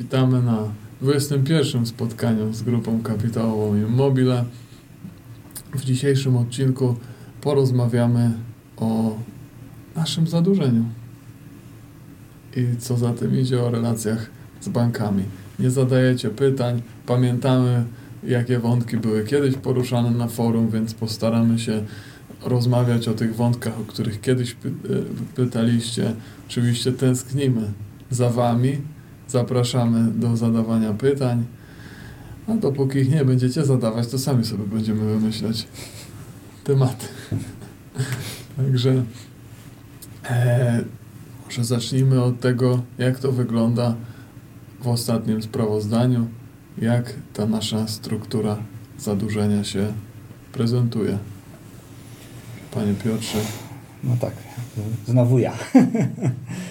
Witamy na 21 spotkaniu z grupą kapitałową Immobile. W dzisiejszym odcinku porozmawiamy o naszym zadłużeniu i co za tym idzie o relacjach z bankami. Nie zadajecie pytań, pamiętamy jakie wątki były kiedyś poruszane na forum, więc postaramy się rozmawiać o tych wątkach, o których kiedyś py pytaliście. Oczywiście tęsknimy za Wami, zapraszamy do zadawania pytań, a dopóki ich nie będziecie zadawać, to sami sobie będziemy wymyślać tematy. Także e, może zacznijmy od tego, jak to wygląda w ostatnim sprawozdaniu, jak ta nasza struktura zadłużenia się prezentuje. Panie Piotrze. No tak, znowu ja.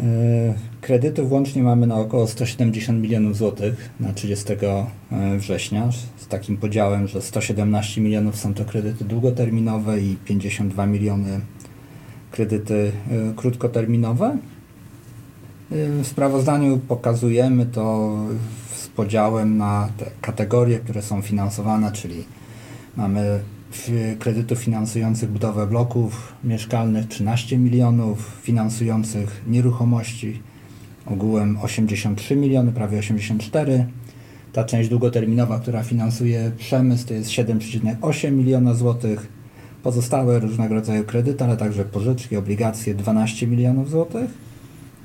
E, kredytów łącznie mamy na około 170 milionów złotych na 30 e, września, z takim podziałem, że 117 milionów są to kredyty długoterminowe i 52 miliony kredyty e, krótkoterminowe. W sprawozdaniu pokazujemy to z podziałem na te kategorie, które są finansowane, czyli mamy kredytów finansujących budowę bloków mieszkalnych 13 milionów, finansujących nieruchomości ogółem 83 miliony, prawie 84. Ta część długoterminowa, która finansuje przemysł, to jest 7,8 miliona złotych. Pozostałe różnego rodzaju kredyty, ale także pożyczki, obligacje 12 milionów złotych.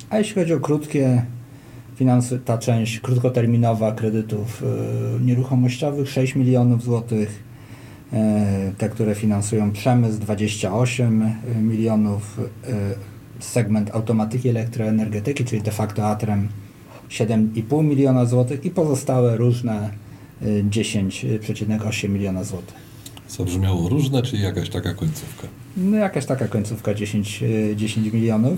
A jeśli chodzi o krótkie finanse, ta część krótkoterminowa kredytów y, nieruchomościowych 6 milionów złotych, te, które finansują przemysł 28 milionów, e, segment automatyki elektroenergetyki, czyli de facto Atrem 7,5 miliona złotych i pozostałe różne 10,8 e, miliona złotych. Zabrzmiało różne, czyli jakaś taka końcówka? No jakaś taka końcówka 10, 10 milionów.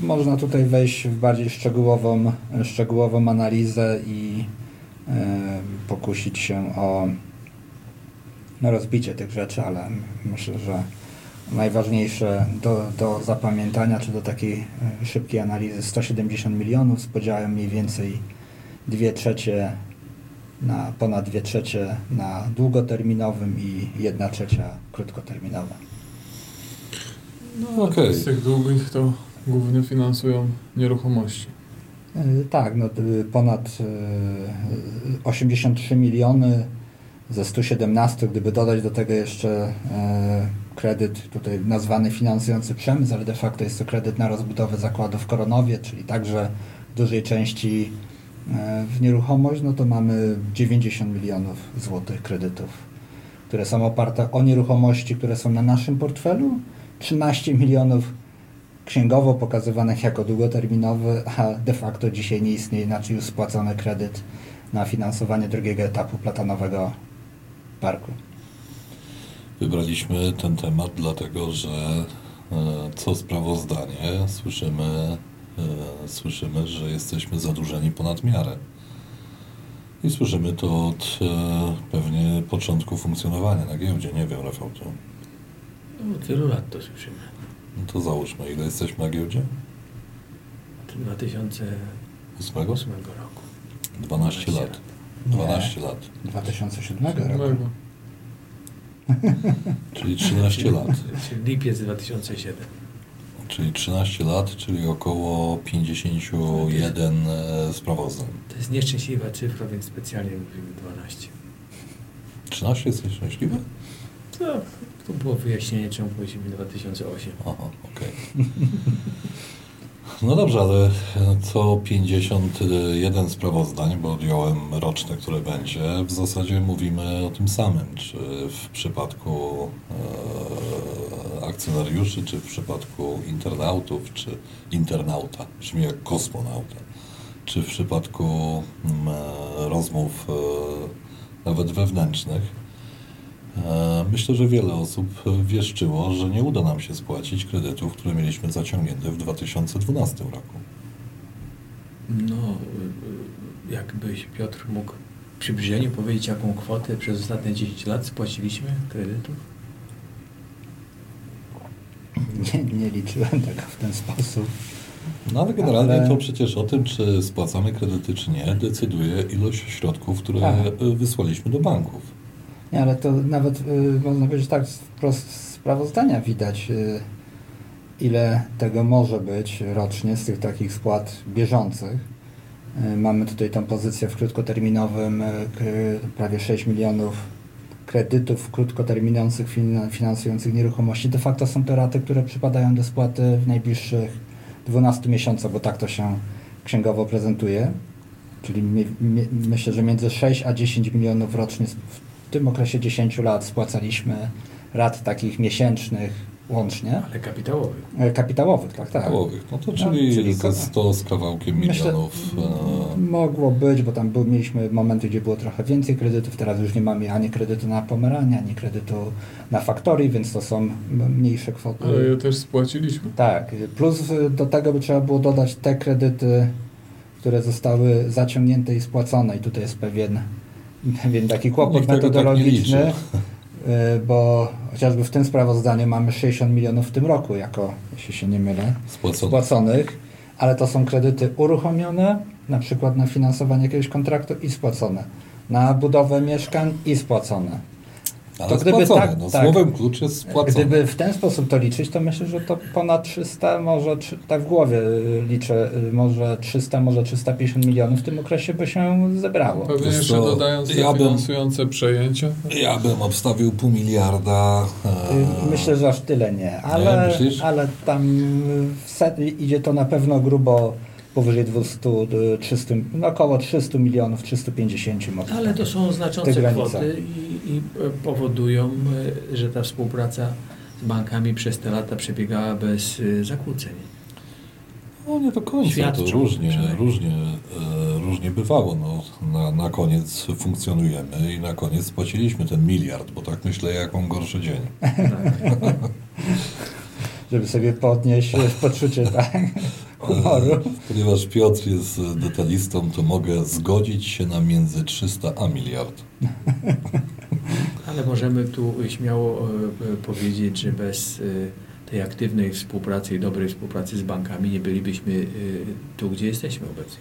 Można tutaj wejść w bardziej szczegółową, szczegółową analizę i pokusić się o na rozbicie tych rzeczy, ale myślę, że najważniejsze do, do zapamiętania, czy do takiej e, szybkiej analizy 170 milionów z podziałem mniej więcej 2 trzecie na ponad 2 trzecie na długoterminowym i 1 trzecia krótkoterminowym. No, okay. z tych długich to głównie finansują nieruchomości. E, tak, no, ponad 83 e, miliony ze 117, gdyby dodać do tego jeszcze e, kredyt tutaj nazwany finansujący przemysł, ale de facto jest to kredyt na rozbudowę zakładu w Koronowie, czyli także w dużej części e, w nieruchomość, no to mamy 90 milionów złotych kredytów, które są oparte o nieruchomości, które są na naszym portfelu, 13 milionów księgowo pokazywanych jako długoterminowy, a de facto dzisiaj nie istnieje inaczej już spłacony kredyt na finansowanie drugiego etapu platanowego parku. Wybraliśmy ten temat dlatego, że e, co sprawozdanie słyszymy, e, słyszymy, że jesteśmy zadłużeni ponad miarę. I słyszymy to od e, pewnie początku funkcjonowania na giełdzie. Nie wiem, Rafał, to... No, od wielu lat to słyszymy. No to załóżmy, ile jesteśmy na giełdzie? Od 2008 roku. 12 lat. 12 lat. 2007 roku. Czyli 13 lat. Czyli lipiec 2007. Czyli 13 lat, czyli około 51 e, sprawozdań. To jest nieszczęśliwa cyfra, więc specjalnie mówimy 12. 13 jest nieszczęśliwe? To, to było wyjaśnienie, czemu powiedzieliśmy 2008. Aha, okej. Okay. No dobrze, ale co 51 sprawozdań, bo odjąłem roczne, które będzie, w zasadzie mówimy o tym samym. Czy w przypadku e, akcjonariuszy, czy w przypadku internautów, czy internauta, brzmi jak kosmonauta, czy w przypadku mm, e, rozmów e, nawet wewnętrznych E, myślę, że wiele osób wieszczyło, że nie uda nam się spłacić kredytów, które mieliśmy zaciągnięte w 2012 roku. No, jakbyś Piotr mógł w przybliżeniu powiedzieć, jaką kwotę przez ostatnie 10 lat spłaciliśmy kredytów? Nie, nie liczyłem tego w ten sposób. No ale generalnie Ale- to przecież o tym, czy spłacamy kredyty, czy nie, decyduje ilość środków, które Tak. wysłaliśmy do banków. Nie, ale to nawet y, można powiedzieć tak wprost z sprawozdania widać, y, ile tego może być rocznie z tych takich spłat bieżących. Y, mamy tutaj tą pozycję w krótkoterminowym, y, prawie 6 milionów kredytów krótkoterminujących fin- finansujących nieruchomości. De facto są to raty, które przypadają do spłaty w najbliższych 12 miesiącach, bo tak to się księgowo prezentuje. Czyli mi, mi, myślę, że między 6 a 10 milionów rocznie tym okresie 10 lat spłacaliśmy rat takich miesięcznych łącznie, Ale kapitałowy. e, kapitałowych, tak, tak. Połowych. No to No, czyli, czyli ze ko- 100 z kawałkiem Myślę- milionów. e, Mogło być, bo tam był, mieliśmy momenty, gdzie było trochę więcej kredytów, teraz już nie mamy ani kredytu na pomeranie, ani kredytu na faktory, więc to są mniejsze kwoty. Ale je też spłaciliśmy. Tak, plus y, do tego by trzeba było dodać te kredyty, które zostały zaciągnięte i spłacone. I tutaj jest pewien, pewien taki kłopot tak metodologiczny, y, bo chociażby w tym sprawozdaniu mamy 60 milionów w tym roku, jako, jeśli się nie mylę, spłacone. spłaconych, ale to są kredyty uruchomione, na przykład na finansowanie jakiegoś kontraktu i spłacone. Na budowę mieszkań i spłacone. Ale to gdyby spłacone. tak- no, tak. Słowem klucz jest spłacone. Gdyby w ten sposób to liczyć, to myślę, że to ponad 300, może tak w głowie y, liczę, y, może 300, może 350 milionów w tym okresie by się zebrało. Pewnie Wiesz jeszcze dodając te ja bym- finansujące przejęcia. Ja bym obstawił pół miliarda. e, Y, Myślę, że aż tyle nie, ale, myślisz? ale tam w set, idzie to na pewno grubo powyżej 200, y, 300, no około 300 milionów, 350 może. Ale to są znaczące kwoty i, i e, powodują, e, że ta współpraca z bankami przez te lata przebiegała bez e, zakłóceń. No nie do końca, to Świadczą różnie, przynajmniej. różnie, e, różnie bywało. No, na, na koniec funkcjonujemy i na koniec spłaciliśmy ten miliard, bo tak myślę, jak mam gorszy dzień. Tak. Żeby sobie podnieść poczucie tak, humoru. Ponieważ Piotr jest detalistą, to mogę zgodzić się na między 300 a miliard. Ale możemy tu śmiało e, e, powiedzieć, że bez e, tej aktywnej współpracy i dobrej współpracy z bankami nie bylibyśmy e, tu, gdzie jesteśmy obecnie.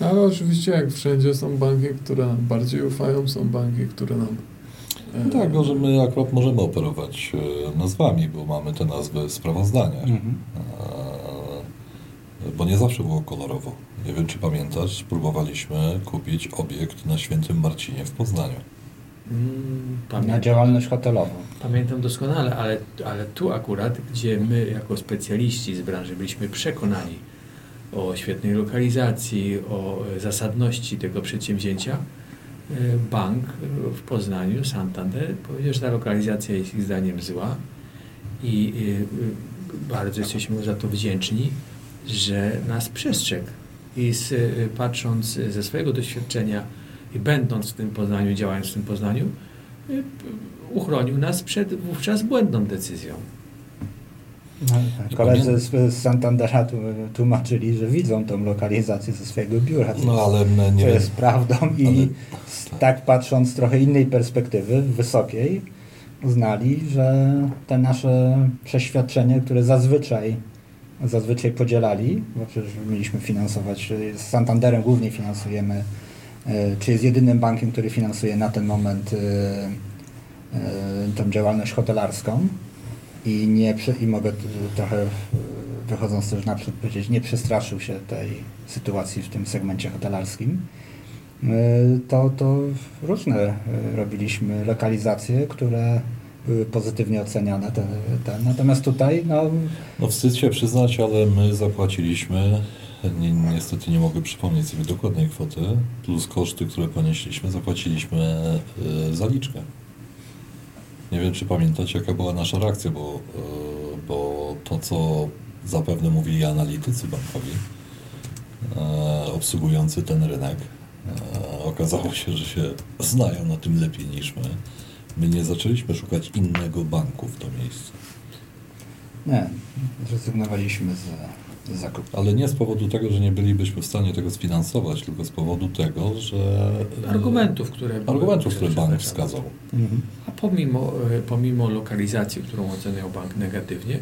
No, ale oczywiście jak wszędzie są banki, które nam bardziej ufają, są banki, które nam... e, No tak, no, że my akurat możemy operować e, nazwami, bo mamy te nazwy w sprawozdaniach. Mhm. Bo nie zawsze było kolorowo. Nie wiem, czy pamiętasz, próbowaliśmy kupić obiekt na Świętym Marcinie w Poznaniu. Mm, Na Pamiętam, działalność hotelową. pamiętam doskonale, ale, ale tu akurat, gdzie my jako specjaliści z branży byliśmy przekonani o świetnej lokalizacji, o zasadności tego przedsięwzięcia, e, bank w Poznaniu, Santander, powiedział, że ta lokalizacja jest ich zdaniem zła i e, bardzo jesteśmy za to wdzięczni, że nas przestrzegł. I z, e, patrząc ze swojego doświadczenia i będąc w tym Poznaniu, działając w tym Poznaniu, y, uchronił nas przed wówczas błędną decyzją. No, I Koledzy z, z Santandera tu- tłumaczyli, że widzą tą lokalizację ze swojego biura. No ale my to nie wiem. jest prawdą i Ale- s- tak patrząc z trochę innej perspektywy, wysokiej, uznali, że te nasze przeświadczenie, które zazwyczaj zazwyczaj podzielali, bo przecież mieliśmy finansować, y, z Santanderem głównie finansujemy, y, czy jest jedynym bankiem, który finansuje na ten moment y, tą działalność hotelarską i nie i mogę trochę wychodząc też naprzód powiedzieć, nie przestraszył się tej sytuacji w tym segmencie hotelarskim. To, to różne robiliśmy lokalizacje, które były pozytywnie oceniane. Te, te. Natomiast tutaj no, No wstyd się przyznać, ale my zapłaciliśmy, ni niestety nie mogę przypomnieć sobie dokładnej kwoty, plus koszty, które ponieśliśmy, zapłaciliśmy y, zaliczkę. Nie wiem, czy pamiętacie, jaka była nasza reakcja, bo, y, bo to, co zapewne mówili analitycy bankowi, e, obsługujący ten rynek, okazało się, że się znają na tym lepiej niż my. My nie zaczęliśmy szukać innego banku w to miejsce. nie, zrezygnowaliśmy z, z zakupu. Ale nie z powodu tego, że nie bylibyśmy w stanie tego sfinansować, tylko z powodu tego, że. e, Argumentów, które Argumentów, które bank wskazał. Mhm. A pomimo, e, pomimo lokalizacji, którą oceniał bank negatywnie,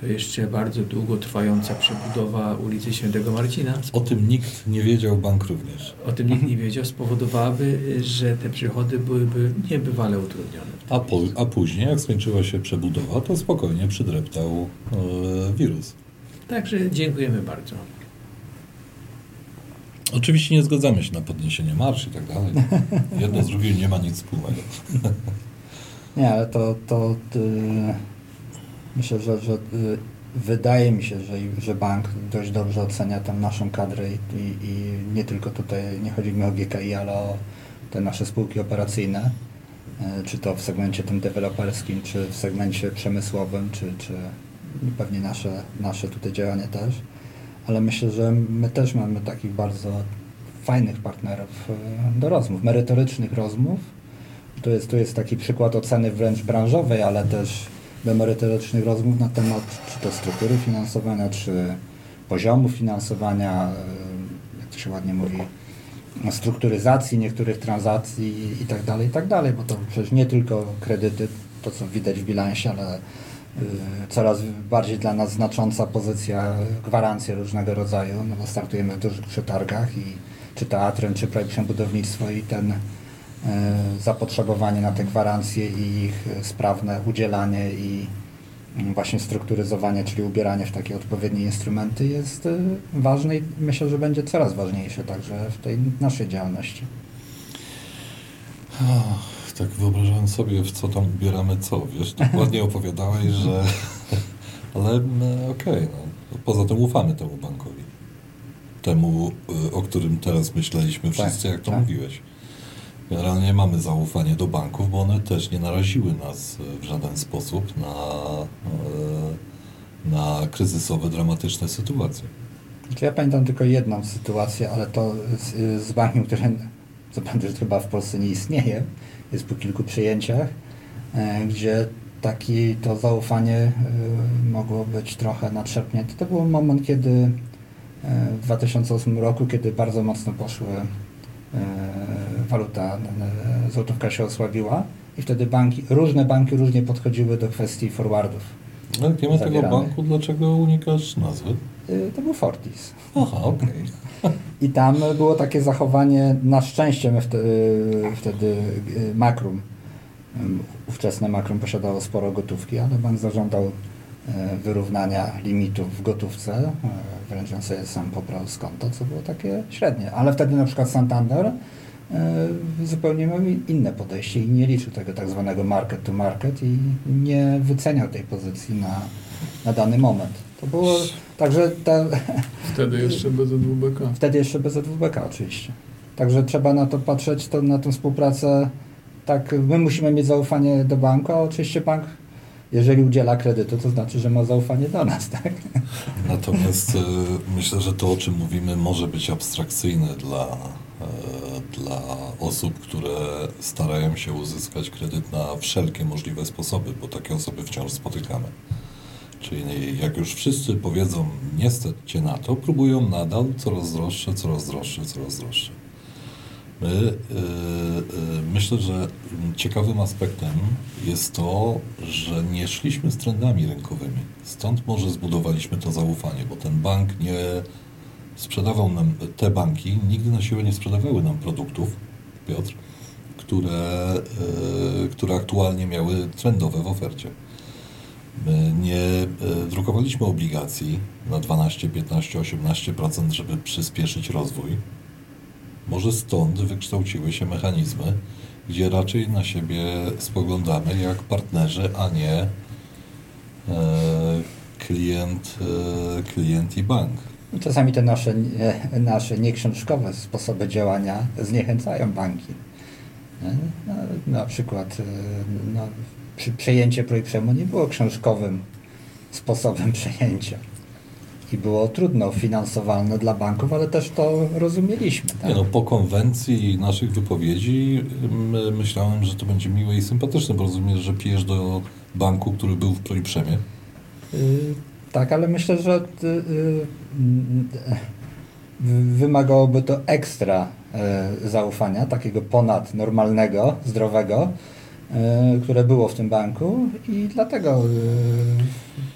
to jeszcze bardzo długo trwająca przebudowa ulicy Świętego Marcina. O tym nikt nie wiedział, bank również. O tym nikt nie wiedział, spowodowałaby, że te przychody byłyby niebywale utrudnione. A, po, a później, jak skończyła się przebudowa, to spokojnie przydreptał e, wirus. Także dziękujemy bardzo. Oczywiście nie zgadzamy się na podniesienie marsz i tak dalej. Jedno z drugim nie ma nic wspólnego. Nie, ale to, to y, myślę, że, że y, wydaje mi się, że, że bank dość dobrze ocenia tę naszą kadrę i, i, nie tylko tutaj, nie chodzi mi o GKI, ale o te nasze spółki operacyjne, y, czy to w segmencie tym deweloperskim, czy w segmencie przemysłowym, czy, czy pewnie nasze, nasze tutaj działanie też. Ale myślę, że my też mamy takich bardzo fajnych partnerów y, do rozmów, merytorycznych rozmów, to jest, to jest taki przykład oceny wręcz branżowej, ale też merytorycznych rozmów na temat czy to struktury finansowania, czy poziomu finansowania, e, jak to się ładnie mówi, strukturyzacji niektórych transakcji i tak dalej, i tak bo to przecież nie tylko kredyty, to co widać w bilansie, ale e, coraz bardziej dla nas znacząca pozycja gwarancje różnego rodzaju, no bo startujemy w dużych przetargach i czy teatrem, czy projektem budownictwo i ten zapotrzebowanie na te gwarancje i ich sprawne udzielanie i mm, właśnie strukturyzowanie, czyli ubieranie w takie odpowiednie instrumenty jest e, ważne i myślę, że będzie coraz ważniejsze także w tej naszej działalności. Ach, tak wyobrażałem sobie, w co tam ubieramy co, wiesz, dokładnie opowiadałeś, że... Ale no, okej, okay, no. poza tym ufamy temu bankowi. Temu, o którym teraz myśleliśmy wszyscy, tak, jak to tak. mówiłeś. Generalnie mamy zaufanie do banków, bo one też nie naraziły nas w żaden sposób na, e, na kryzysowe, dramatyczne sytuacje. Znaczy, ja pamiętam tylko jedną sytuację, ale to z, z bankiem, który prawda chyba w Polsce nie istnieje, jest po kilku przyjęciach, e, gdzie taki to zaufanie e, mogło być trochę nadszepnięte. To był moment, kiedy w 2008 roku, kiedy bardzo mocno poszły E, waluta, e, złotówka się osłabiła i wtedy banki, różne banki różnie podchodziły do kwestii forwardów. Ale nie ma tego banku, dlaczego unikasz nazwy? E, to był Fortis. Aha, okej. Okay. I tam było takie zachowanie, na szczęście my wtedy, wtedy Makrum, ówczesne Makrum posiadało sporo gotówki, ale bank zażądał wyrównania limitów w gotówce on sobie sam pobrał z konta, co było takie średnie. Ale wtedy na przykład Santander e, zupełnie miał inne podejście i nie liczył tego tak zwanego market to market i nie wyceniał tej pozycji na, na dany moment. To było także... Te, wtedy jeszcze bez EWBK. Wtedy jeszcze bez EWBK oczywiście. Także trzeba na to patrzeć, to, na tę współpracę tak, my musimy mieć zaufanie do banku, a oczywiście bank jeżeli udziela kredytu, to znaczy, że ma zaufanie do nas, tak? Natomiast e, myślę, że to, o czym mówimy, może być abstrakcyjne dla, e, dla osób, które starają się uzyskać kredyt na wszelkie możliwe sposoby, bo takie osoby wciąż spotykamy. Czyli jak już wszyscy powiedzą niestety na to, próbują nadal coraz droższe, coraz droższe, coraz droższe. My, y, y, myślę, że ciekawym aspektem jest to, że nie szliśmy z trendami rynkowymi. Stąd może zbudowaliśmy to zaufanie, bo ten bank nie sprzedawał nam, te banki nigdy na siłę nie sprzedawały nam produktów, Piotr, które, y, które aktualnie miały trendowe w ofercie. My nie drukowaliśmy obligacji na 12, 15, 18%, żeby przyspieszyć rozwój może stąd wykształciły się mechanizmy, gdzie raczej na siebie spoglądamy jak partnerzy, a nie e, klient, e, klient i bank. Czasami te nasze, e, nasze nieksiążkowe sposoby działania zniechęcają banki. No, na przykład e, no, przejęcie projektu nie było książkowym sposobem przejęcia i było trudno finansowalne dla banków, ale też to rozumieliśmy. Tak? Nie no, po konwencji naszych wypowiedzi my, myślałem, że to będzie miłe i sympatyczne, bo rozumiesz, że pijesz do banku, który był w Projprzemie? Yy, tak, ale myślę, że yy, yy, wymagałoby to ekstra y, zaufania, takiego ponadnormalnego, zdrowego, e, które było w tym banku i dlatego e,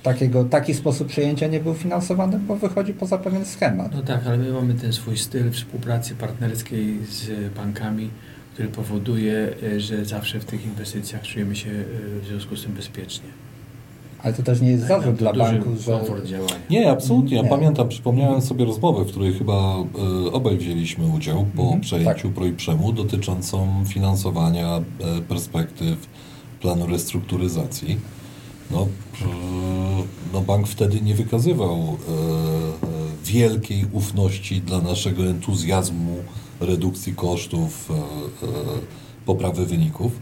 takiego, taki sposób przejęcia nie był finansowany, bo wychodzi poza pewien schemat. No tak, ale my mamy ten swój styl współpracy partnerskiej z bankami, który powoduje, e, że zawsze w tych inwestycjach czujemy się e, w związku z tym bezpiecznie. Ale to też nie jest Nam dla banku, że. Nie, absolutnie. Ja Nie. pamiętam, przypomniałem sobie rozmowę, w której chyba e, obaj wzięliśmy udział po Mhm, przejęciu tak. Projprzemu dotyczącą finansowania e, perspektyw planu restrukturyzacji. No, e, no bank wtedy nie wykazywał e, e, wielkiej ufności dla naszego entuzjazmu redukcji kosztów, e, e, poprawy wyników.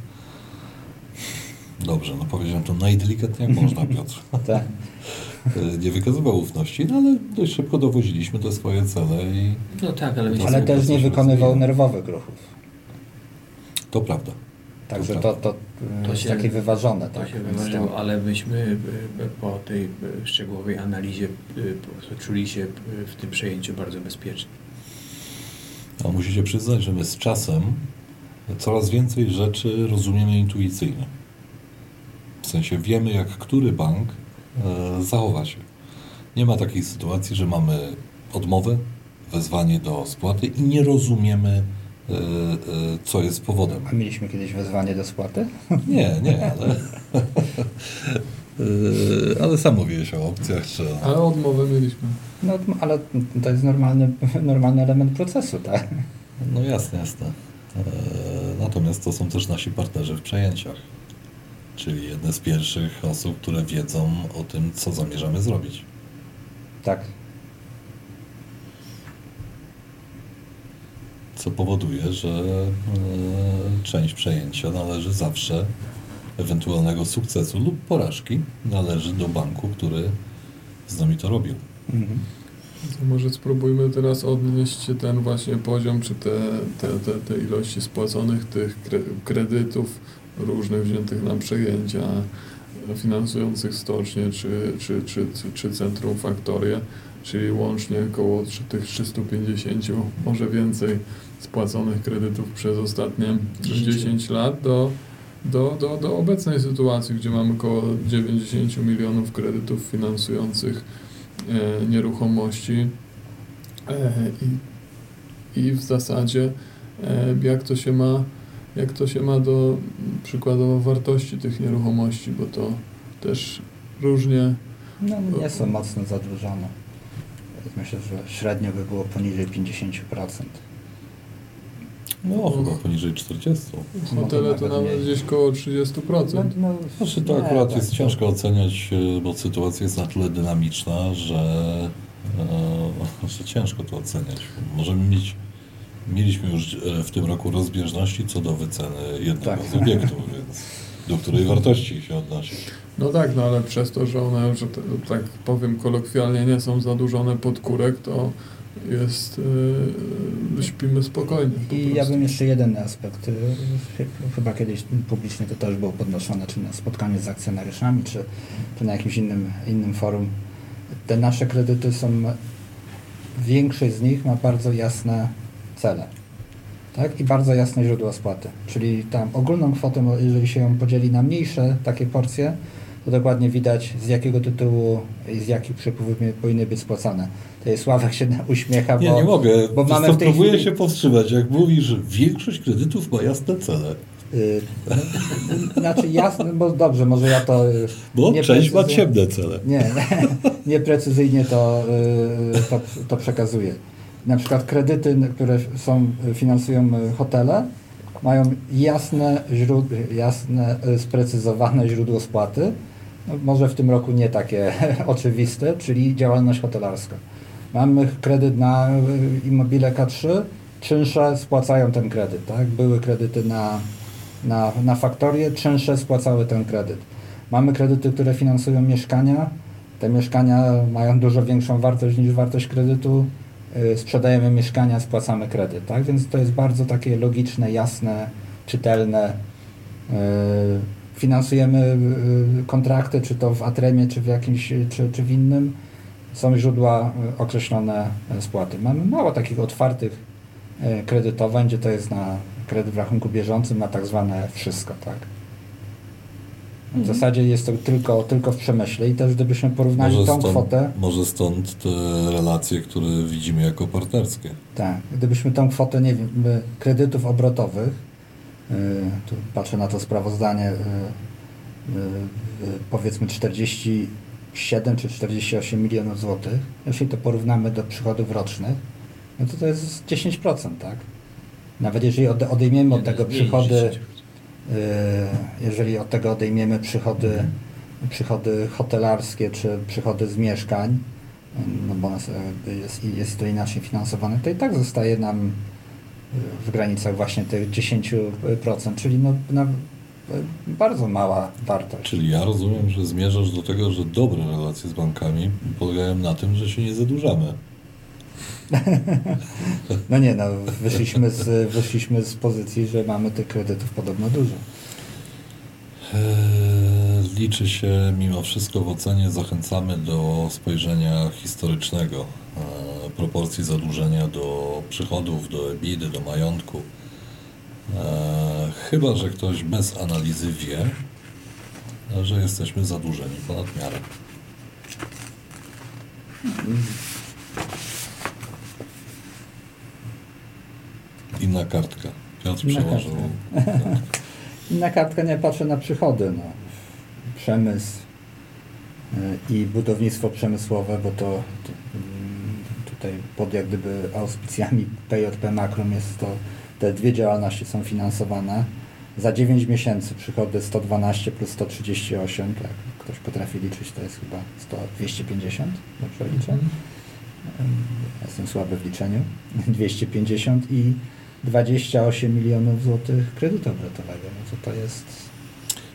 Dobrze, no powiedziałem to najdelikatniej jak można, Piotr. te, E, nie wykazywał ufności, no ale dość szybko dowoziliśmy te swoje cele i No tak, ale, ale jest też nie wykonywał nerwowych ruchów. to prawda. Także To to, tak. to, To jest się- takie wyważone. To tak? się wymarzyło, ale myśmy e, e, po tej e, szczegółowej analizie e, czuli się e, w tym przejęciu bardzo bezpiecznie. A musicie przyznać, że my z czasem coraz więcej rzeczy rozumiemy intuicyjnie. W sensie wiemy, jak który bank e, zachowa się. Nie ma takiej sytuacji, że mamy odmowę, wezwanie do spłaty i nie rozumiemy, e, e, co jest powodem. A mieliśmy kiedyś wezwanie do spłaty? Nie, nie, ale, ale sam mówiłeś o opcjach, że Ale odmowę mieliśmy. No, ale to jest normalny, normalny element procesu, tak? No jasne, jasne. Natomiast to są też nasi partnerzy w przejęciach. Czyli jedne z pierwszych osób, które wiedzą o tym, co zamierzamy zrobić. Tak. Co powoduje, że e, część przejęcia należy zawsze ewentualnego sukcesu lub porażki należy do banku, który z nami to robił. Mhm. To może spróbujmy teraz odnieść ten właśnie poziom, czy te, te, te, te ilości spłaconych tych kre- kredytów różnych wziętych na przejęcia finansujących stocznie, czy, czy, czy, czy, czy centrum faktorię, czyli łącznie około tych 350, może więcej spłaconych kredytów przez ostatnie 10 lat do, do, do, do obecnej sytuacji, gdzie mamy około 90 milionów kredytów finansujących e, nieruchomości. E, i, i w zasadzie e, jak to się ma jak to się ma do przykładowo wartości tych nieruchomości, bo to też różnie No, nie są mocno zadłużone. Myślę, że średnio by było poniżej 50%. No, chyba poniżej 40. hotele to nawet gdzieś koło 30%. no, Znaczy to nie, akurat tak, jest to- ciężko oceniać, e, bo sytuacja jest na tyle dynamiczna, że, e, że ciężko to oceniać. Możemy mieć, mieliśmy już e, w tym roku rozbieżności co do wyceny jednego Tak. z obiektów, więc do której wartości się odnosi. No tak, no ale przez to, że one, że te, tak powiem kolokwialnie, nie są zadłużone pod kurek, to jest, yy, śpimy spokojnie. po I ja bym jeszcze jeden aspekt, y, chyba kiedyś publicznie to też było podnoszone, czy na spotkaniu z akcjonariuszami, czy, czy na jakimś innym, innym forum. Te nasze kredyty są, większość z nich ma bardzo jasne cele. Tak? I bardzo jasne źródła spłaty. Czyli tam ogólną kwotę, jeżeli się ją podzieli na mniejsze takie porcje, to dokładnie widać z jakiego tytułu i z jakich przepływów powinny być spłacane. To jest Sławek się uśmiecha, Nie, bo... nie mogę. bo mamy to w tej próbuję chwili- się powstrzymać. Jak mówisz, że większość kredytów ma jasne cele. Y, no, Znaczy jasne, bo dobrze, może ja to... y, Bo nie część ma ciemne cele. Nie, nie, nieprecyzyjnie to, y, to, to przekazuję. Na przykład kredyty, które są, finansują y, hotele, mają jasne, źród, jasne y, sprecyzowane źródło spłaty. No, może w tym roku nie takie oczywiste, czyli działalność hotelarska. Mamy kredyt na y, Immobile K3, czynsze spłacają ten kredyt. Tak? Były kredyty na, na, na faktorię, czynsze spłacały ten kredyt. Mamy kredyty, które finansują mieszkania. Te mieszkania mają dużo większą wartość niż wartość kredytu. Y, Sprzedajemy mieszkania, spłacamy kredyt. Tak? Więc to jest bardzo takie logiczne, jasne, czytelne. Y, Finansujemy y, kontrakty, czy to w Atremie, czy w jakimś, czy, czy w innym. Są źródła określone spłaty. Mamy mało takich otwartych kredytowań, gdzie to jest na kredyt w rachunku bieżącym, na tak zwane wszystko. Tak? W zasadzie jest to tylko, tylko w przemyśle i też gdybyśmy porównali Może tą stąd, kwotę, może stąd te relacje, które widzimy jako partnerskie. tak, gdybyśmy tą kwotę, nie wiem, kredytów obrotowych, y, tu patrzę na to sprawozdanie, y, y, y, powiedzmy 47 czy 48 milionów złotych, jeśli to porównamy do przychodów rocznych, no to to jest 10%, tak? Nawet jeżeli ode- odejmiemy od Nie, tego przychody, niż 10%. Yy, jeżeli od tego odejmiemy przychody, przychody hotelarskie czy przychody z mieszkań, no bo jakby jest, jest to inaczej finansowane, to i tak zostaje nam yy, w granicach właśnie tych 10%, czyli no, bardzo mała wartość. Czyli ja rozumiem, że zmierzasz do tego, że dobre relacje z bankami polegają na tym, że się nie zadłużamy. No nie, no wyszliśmy z, wyszliśmy z pozycji, że mamy tych kredytów podobno dużo. Eee, Liczy się mimo wszystko w ocenie, zachęcamy do spojrzenia historycznego eee, proporcji zadłużenia do przychodów, do EBITy, do majątku. Eee, Chyba, że ktoś bez analizy wie, że jesteśmy zadłużeni ponad miarę. Inna kartka. Piotr Inna przełożył. Inna kartka nie patrzy na przychody. No. Przemysł y, i budownictwo przemysłowe, bo to, to mm, tutaj pod jak gdyby auspicjami PJP Makrum jest to, te dwie działalności są finansowane. Za 9 miesięcy przychody 112 plus 138, tak ktoś potrafi liczyć, to jest chyba 100, 250, dobrze liczę? Mhm. Ja Jestem słaby w liczeniu. 250 i 28 milionów złotych kredytu obrotowego. No to to jest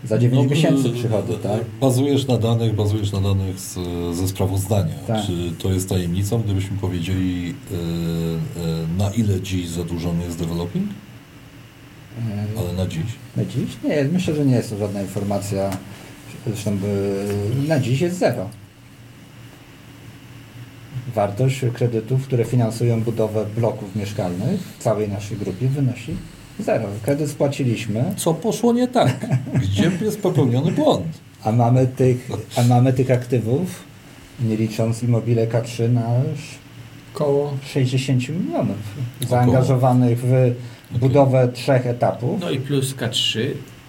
za 9 No, miesięcy y, przychody, tak? Bazujesz na danych, bazujesz na danych z, ze sprawozdania. Tak. Czy to jest tajemnicą, gdybyśmy powiedzieli, y, y, na ile dziś zadłużony jest developing? E, Ale na dziś. Na dziś? Nie, myślę, że nie jest to żadna informacja. Zresztą na dziś jest zero. Wartość kredytów, które finansują budowę bloków mieszkalnych w całej naszej grupie wynosi zero. Kredyt spłaciliśmy, Co poszło nie tak? Gdzie jest popełniony błąd? A mamy tych, a mamy tych aktywów, nie licząc Immobile K3, na Koło 60 milionów zaangażowanych w budowę trzech etapów. No i plus K3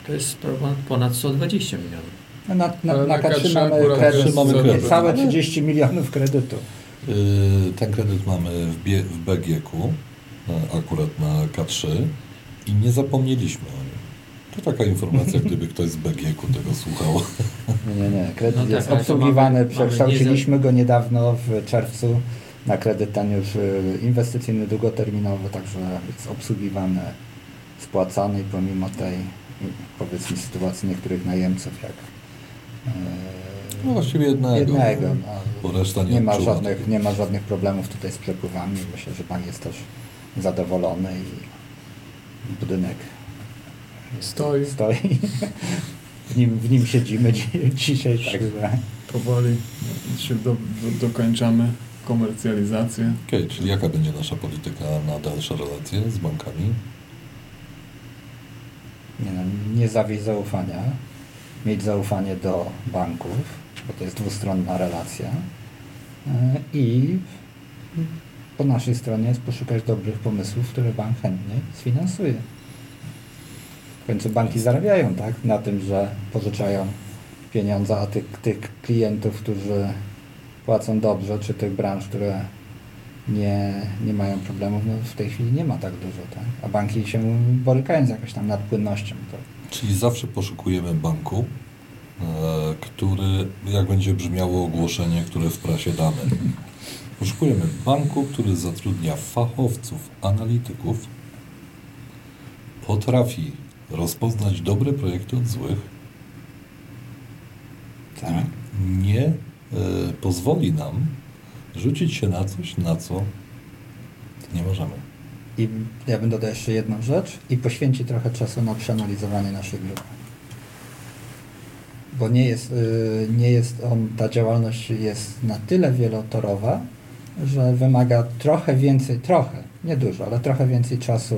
to jest ponad- ponad 120 milionów. Na, na, Ale na na K3 K3 mamy kredyt, mamy kredyt. niecałe 30 milionów kredytu. Y, Ten kredyt mamy w, BGK-u, e, akurat na K3 i nie zapomnieliśmy o nim. To taka informacja, gdyby ktoś z BGK-u tego słuchał. Nie, nie, nie. Kredyt No tak, jest to obsługiwany, mamy- mamy przekształciliśmy go niedawno w czerwcu na kredyt ten już y, inwestycyjny, długoterminowy, także jest obsługiwany, spłacany i pomimo tej y, powiedzmy sytuacji niektórych najemców, jak y, No właściwie jednego. jednego no, Bo reszta nie nie, ma żadnych, tego. nie ma żadnych problemów tutaj z przepływami. Myślę, że pan jest też zadowolony i budynek stoi stoi. W nim, w nim siedzimy dzi- dzisiaj, także powoli, się do, do, dokończamy komercjalizację. Okej, czyli jaka będzie nasza polityka na dalsze relacje z bankami? nie, no, nie zawieść zaufania, mieć zaufanie do banków, bo to jest dwustronna relacja yy, i po naszej stronie jest poszukać dobrych pomysłów, które bank chętnie sfinansuje. W końcu banki zarabiają tak, na tym, że pożyczają pieniądze, a tych, tych klientów, którzy płacą dobrze, czy tych branż, które nie, nie mają problemów, no w tej chwili nie ma tak dużo. Tak? A banki się borykają z jakąś tam nadpłynnością. To Czyli zawsze poszukujemy banku, e, który, jak będzie brzmiało ogłoszenie, które w prasie damy. Poszukujemy banku, który zatrudnia fachowców, analityków, potrafi rozpoznać dobre projekty od złych, tak. nie e, pozwoli nam rzucić się na coś, na co nie możemy. I ja bym dodał jeszcze jedną rzecz i poświęci trochę czasu na przeanalizowanie naszej grupy. Bo nie jest, y, nie jest on, ta działalność jest na tyle wielotorowa, że wymaga trochę więcej, trochę, nie dużo, ale trochę więcej czasu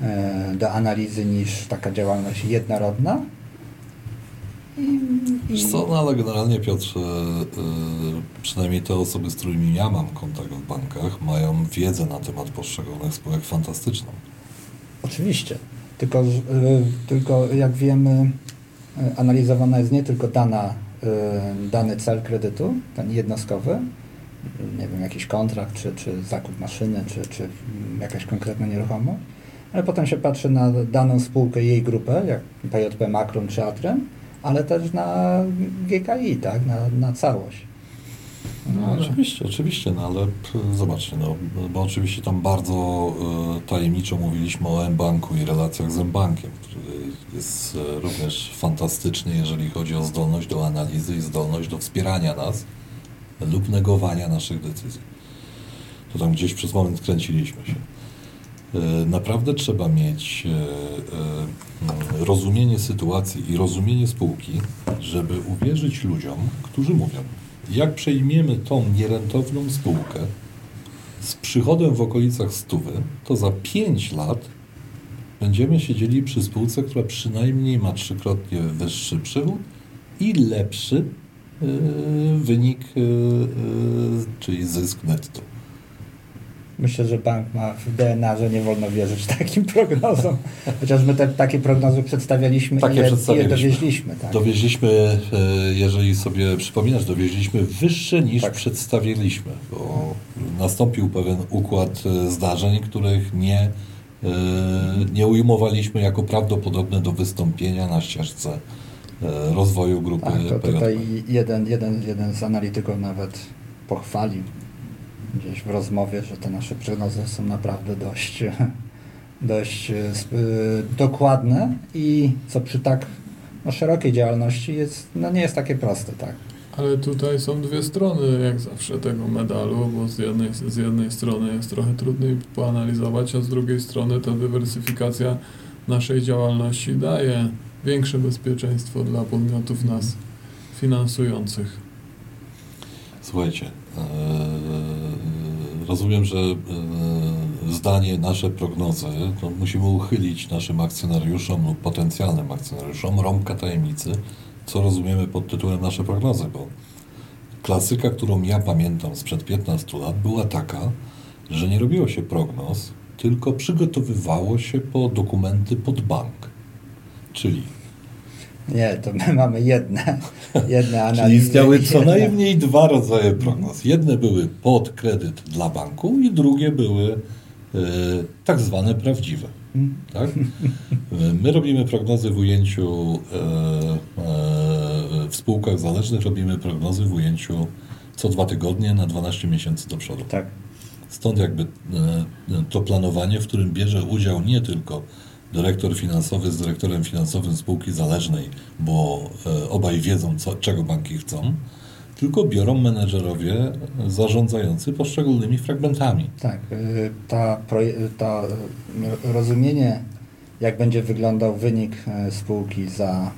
e, do analizy niż taka działalność jednorodna. Wiesz co, no ale generalnie Piotr, e, e, przynajmniej te osoby, z którymi ja mam kontakt w bankach, mają wiedzę na temat poszczególnych spółek fantastyczną. Oczywiście. Tylko, y, tylko jak wiemy, analizowana jest nie tylko dana, y, dany cel kredytu, ten jednostkowy, nie wiem, jakiś kontrakt, czy, czy zakup maszyny, czy, czy jakaś konkretna nieruchomość, ale potem się patrzy na daną spółkę jej grupę, jak PJP Makrum czy Atrem, ale też na GKI, tak, na, na całość. No, oczywiście, oczywiście, no ale zobaczcie, no, bo oczywiście tam bardzo e, tajemniczo mówiliśmy o M-Banku i relacjach z M-Bankiem, który jest e, również fantastyczny, jeżeli chodzi o zdolność do analizy i zdolność do wspierania nas lub negowania naszych decyzji. To tam gdzieś przez moment kręciliśmy się. E, Naprawdę trzeba mieć mm, rozumienie sytuacji i rozumienie spółki, żeby uwierzyć ludziom, którzy mówią, jak przejmiemy tą nierentowną spółkę z przychodem w okolicach stówy, to za 5 lat będziemy siedzieli przy spółce, która przynajmniej ma trzykrotnie wyższy przychód i lepszy e, wynik, e, e, czyli zysk netto. Myślę, że bank ma w DNA, że nie wolno wierzyć takim prognozom. Chociaż my te, takie prognozy przedstawialiśmy Takie i je, dowieźliśmy. Tak. Dowieźliśmy, e, jeżeli sobie przypominasz, dowieźliśmy wyższe niż Tak. przedstawiliśmy, bo nastąpił pewien układ e, zdarzeń, których nie, e, nie ujmowaliśmy jako prawdopodobne do wystąpienia na ścieżce rozwoju grupy Tak, to PJP. tutaj jeden, jeden, jeden z analityków nawet pochwalił gdzieś w rozmowie, że te nasze prognozy są naprawdę dość, dość e, e, dokładne i co przy tak no, szerokiej działalności jest, no nie jest takie proste, tak. Ale tutaj są dwie strony, jak zawsze, tego medalu, bo z jednej, z jednej strony jest trochę trudniej poanalizować, a z drugiej strony ta dywersyfikacja naszej działalności daje większe bezpieczeństwo dla podmiotów nas finansujących. Słuchajcie, e, rozumiem, że e, zdanie, nasze prognozy, to musimy uchylić naszym akcjonariuszom lub potencjalnym akcjonariuszom rąbka tajemnicy, co rozumiemy pod tytułem nasze prognozy, bo klasyka, którą ja pamiętam sprzed 15 lat, była taka, że nie robiło się prognoz, tylko przygotowywało się po dokumenty pod bank. Czyli Nie, to my mamy jedne, jedne Czyli analizy. istniały co najmniej dwa rodzaje prognoz. Jedne były pod kredyt dla banku i drugie były e, tak zwane prawdziwe. Tak? E, My robimy prognozy w ujęciu e, w spółkach zależnych, robimy prognozy w ujęciu co dwa tygodnie na 12 miesięcy do przodu. Tak. Stąd jakby to planowanie, w którym bierze udział nie tylko dyrektor finansowy z dyrektorem finansowym spółki zależnej, bo e, obaj wiedzą, co, czego banki chcą, tylko biorą menedżerowie zarządzający poszczególnymi fragmentami. Tak, y, ta, proje- ta rozumienie, jak będzie wyglądał wynik spółki za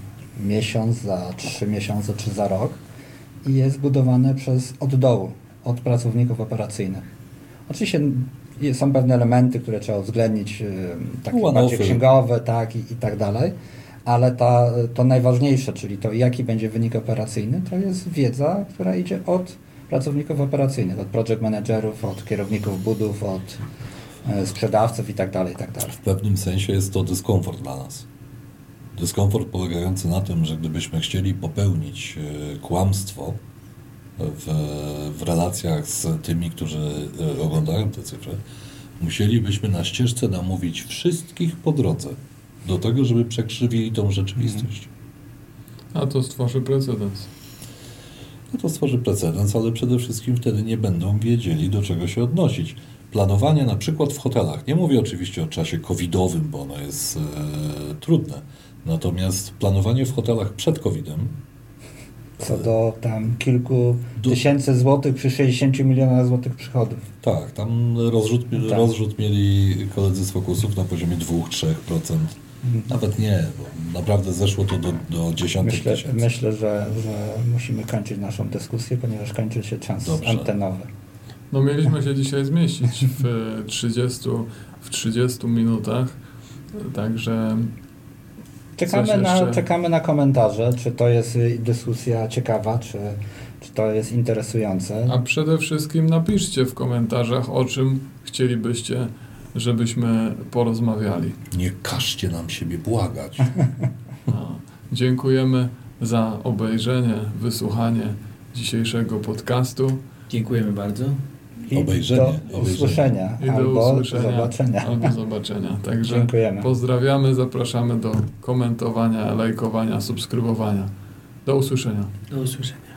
miesiąc, za trzy miesiące czy za rok jest budowane przez od dołu, od pracowników operacyjnych. Oczywiście są pewne elementy, które trzeba uwzględnić, y, takie One-offy. bardziej księgowe, tak i, i tak dalej, ale ta, to najważniejsze, czyli to jaki będzie wynik operacyjny, to jest wiedza, która idzie od pracowników operacyjnych, od project managerów, od kierowników budów, od e, sprzedawców i tak dalej, i tak dalej. W pewnym sensie jest to dyskomfort dla nas. Dyskomfort polegający na tym, że gdybyśmy chcieli popełnić e, kłamstwo w, w relacjach z tymi, którzy e, oglądają te cyfry, musielibyśmy na ścieżce namówić wszystkich po drodze do tego, żeby przekrzywili tą rzeczywistość. A to stworzy precedens. No to stworzy precedens, ale przede wszystkim wtedy nie będą wiedzieli, do czego się odnosić. Planowanie na przykład w hotelach, nie mówię oczywiście o czasie covidowym, bo ono jest e, trudne, natomiast planowanie w hotelach przed covidem, Co do tam kilku Do- tysięcy złotych przy 60 milionach złotych przychodów. tak, tam rozrzut, Tak. rozrzut mieli koledzy z Fokusów na poziomie 2-3%. Nawet nie, bo naprawdę zeszło to do, do dziesiątek Myślę, tysięcy. myślę że, że musimy kończyć naszą dyskusję, ponieważ kończy się czas Dobrze. antenowy. No mieliśmy się dzisiaj zmieścić w 30, w 30 minutach, także Czekamy na, czekamy na komentarze, czy to jest y, dyskusja ciekawa, czy, czy to jest interesujące. A przede wszystkim napiszcie w komentarzach, o czym chcielibyście, żebyśmy porozmawiali. Nie każcie nam siebie błagać. No. Dziękujemy za obejrzenie, wysłuchanie dzisiejszego podcastu Dziękujemy bardzo. I Obejrzenie, do obejrzenie. usłyszenia i do albo usłyszenia zobaczenia. albo zobaczenia. Także Dziękujemy. pozdrawiamy, zapraszamy do komentowania, lajkowania, subskrybowania. Do usłyszenia. Do usłyszenia.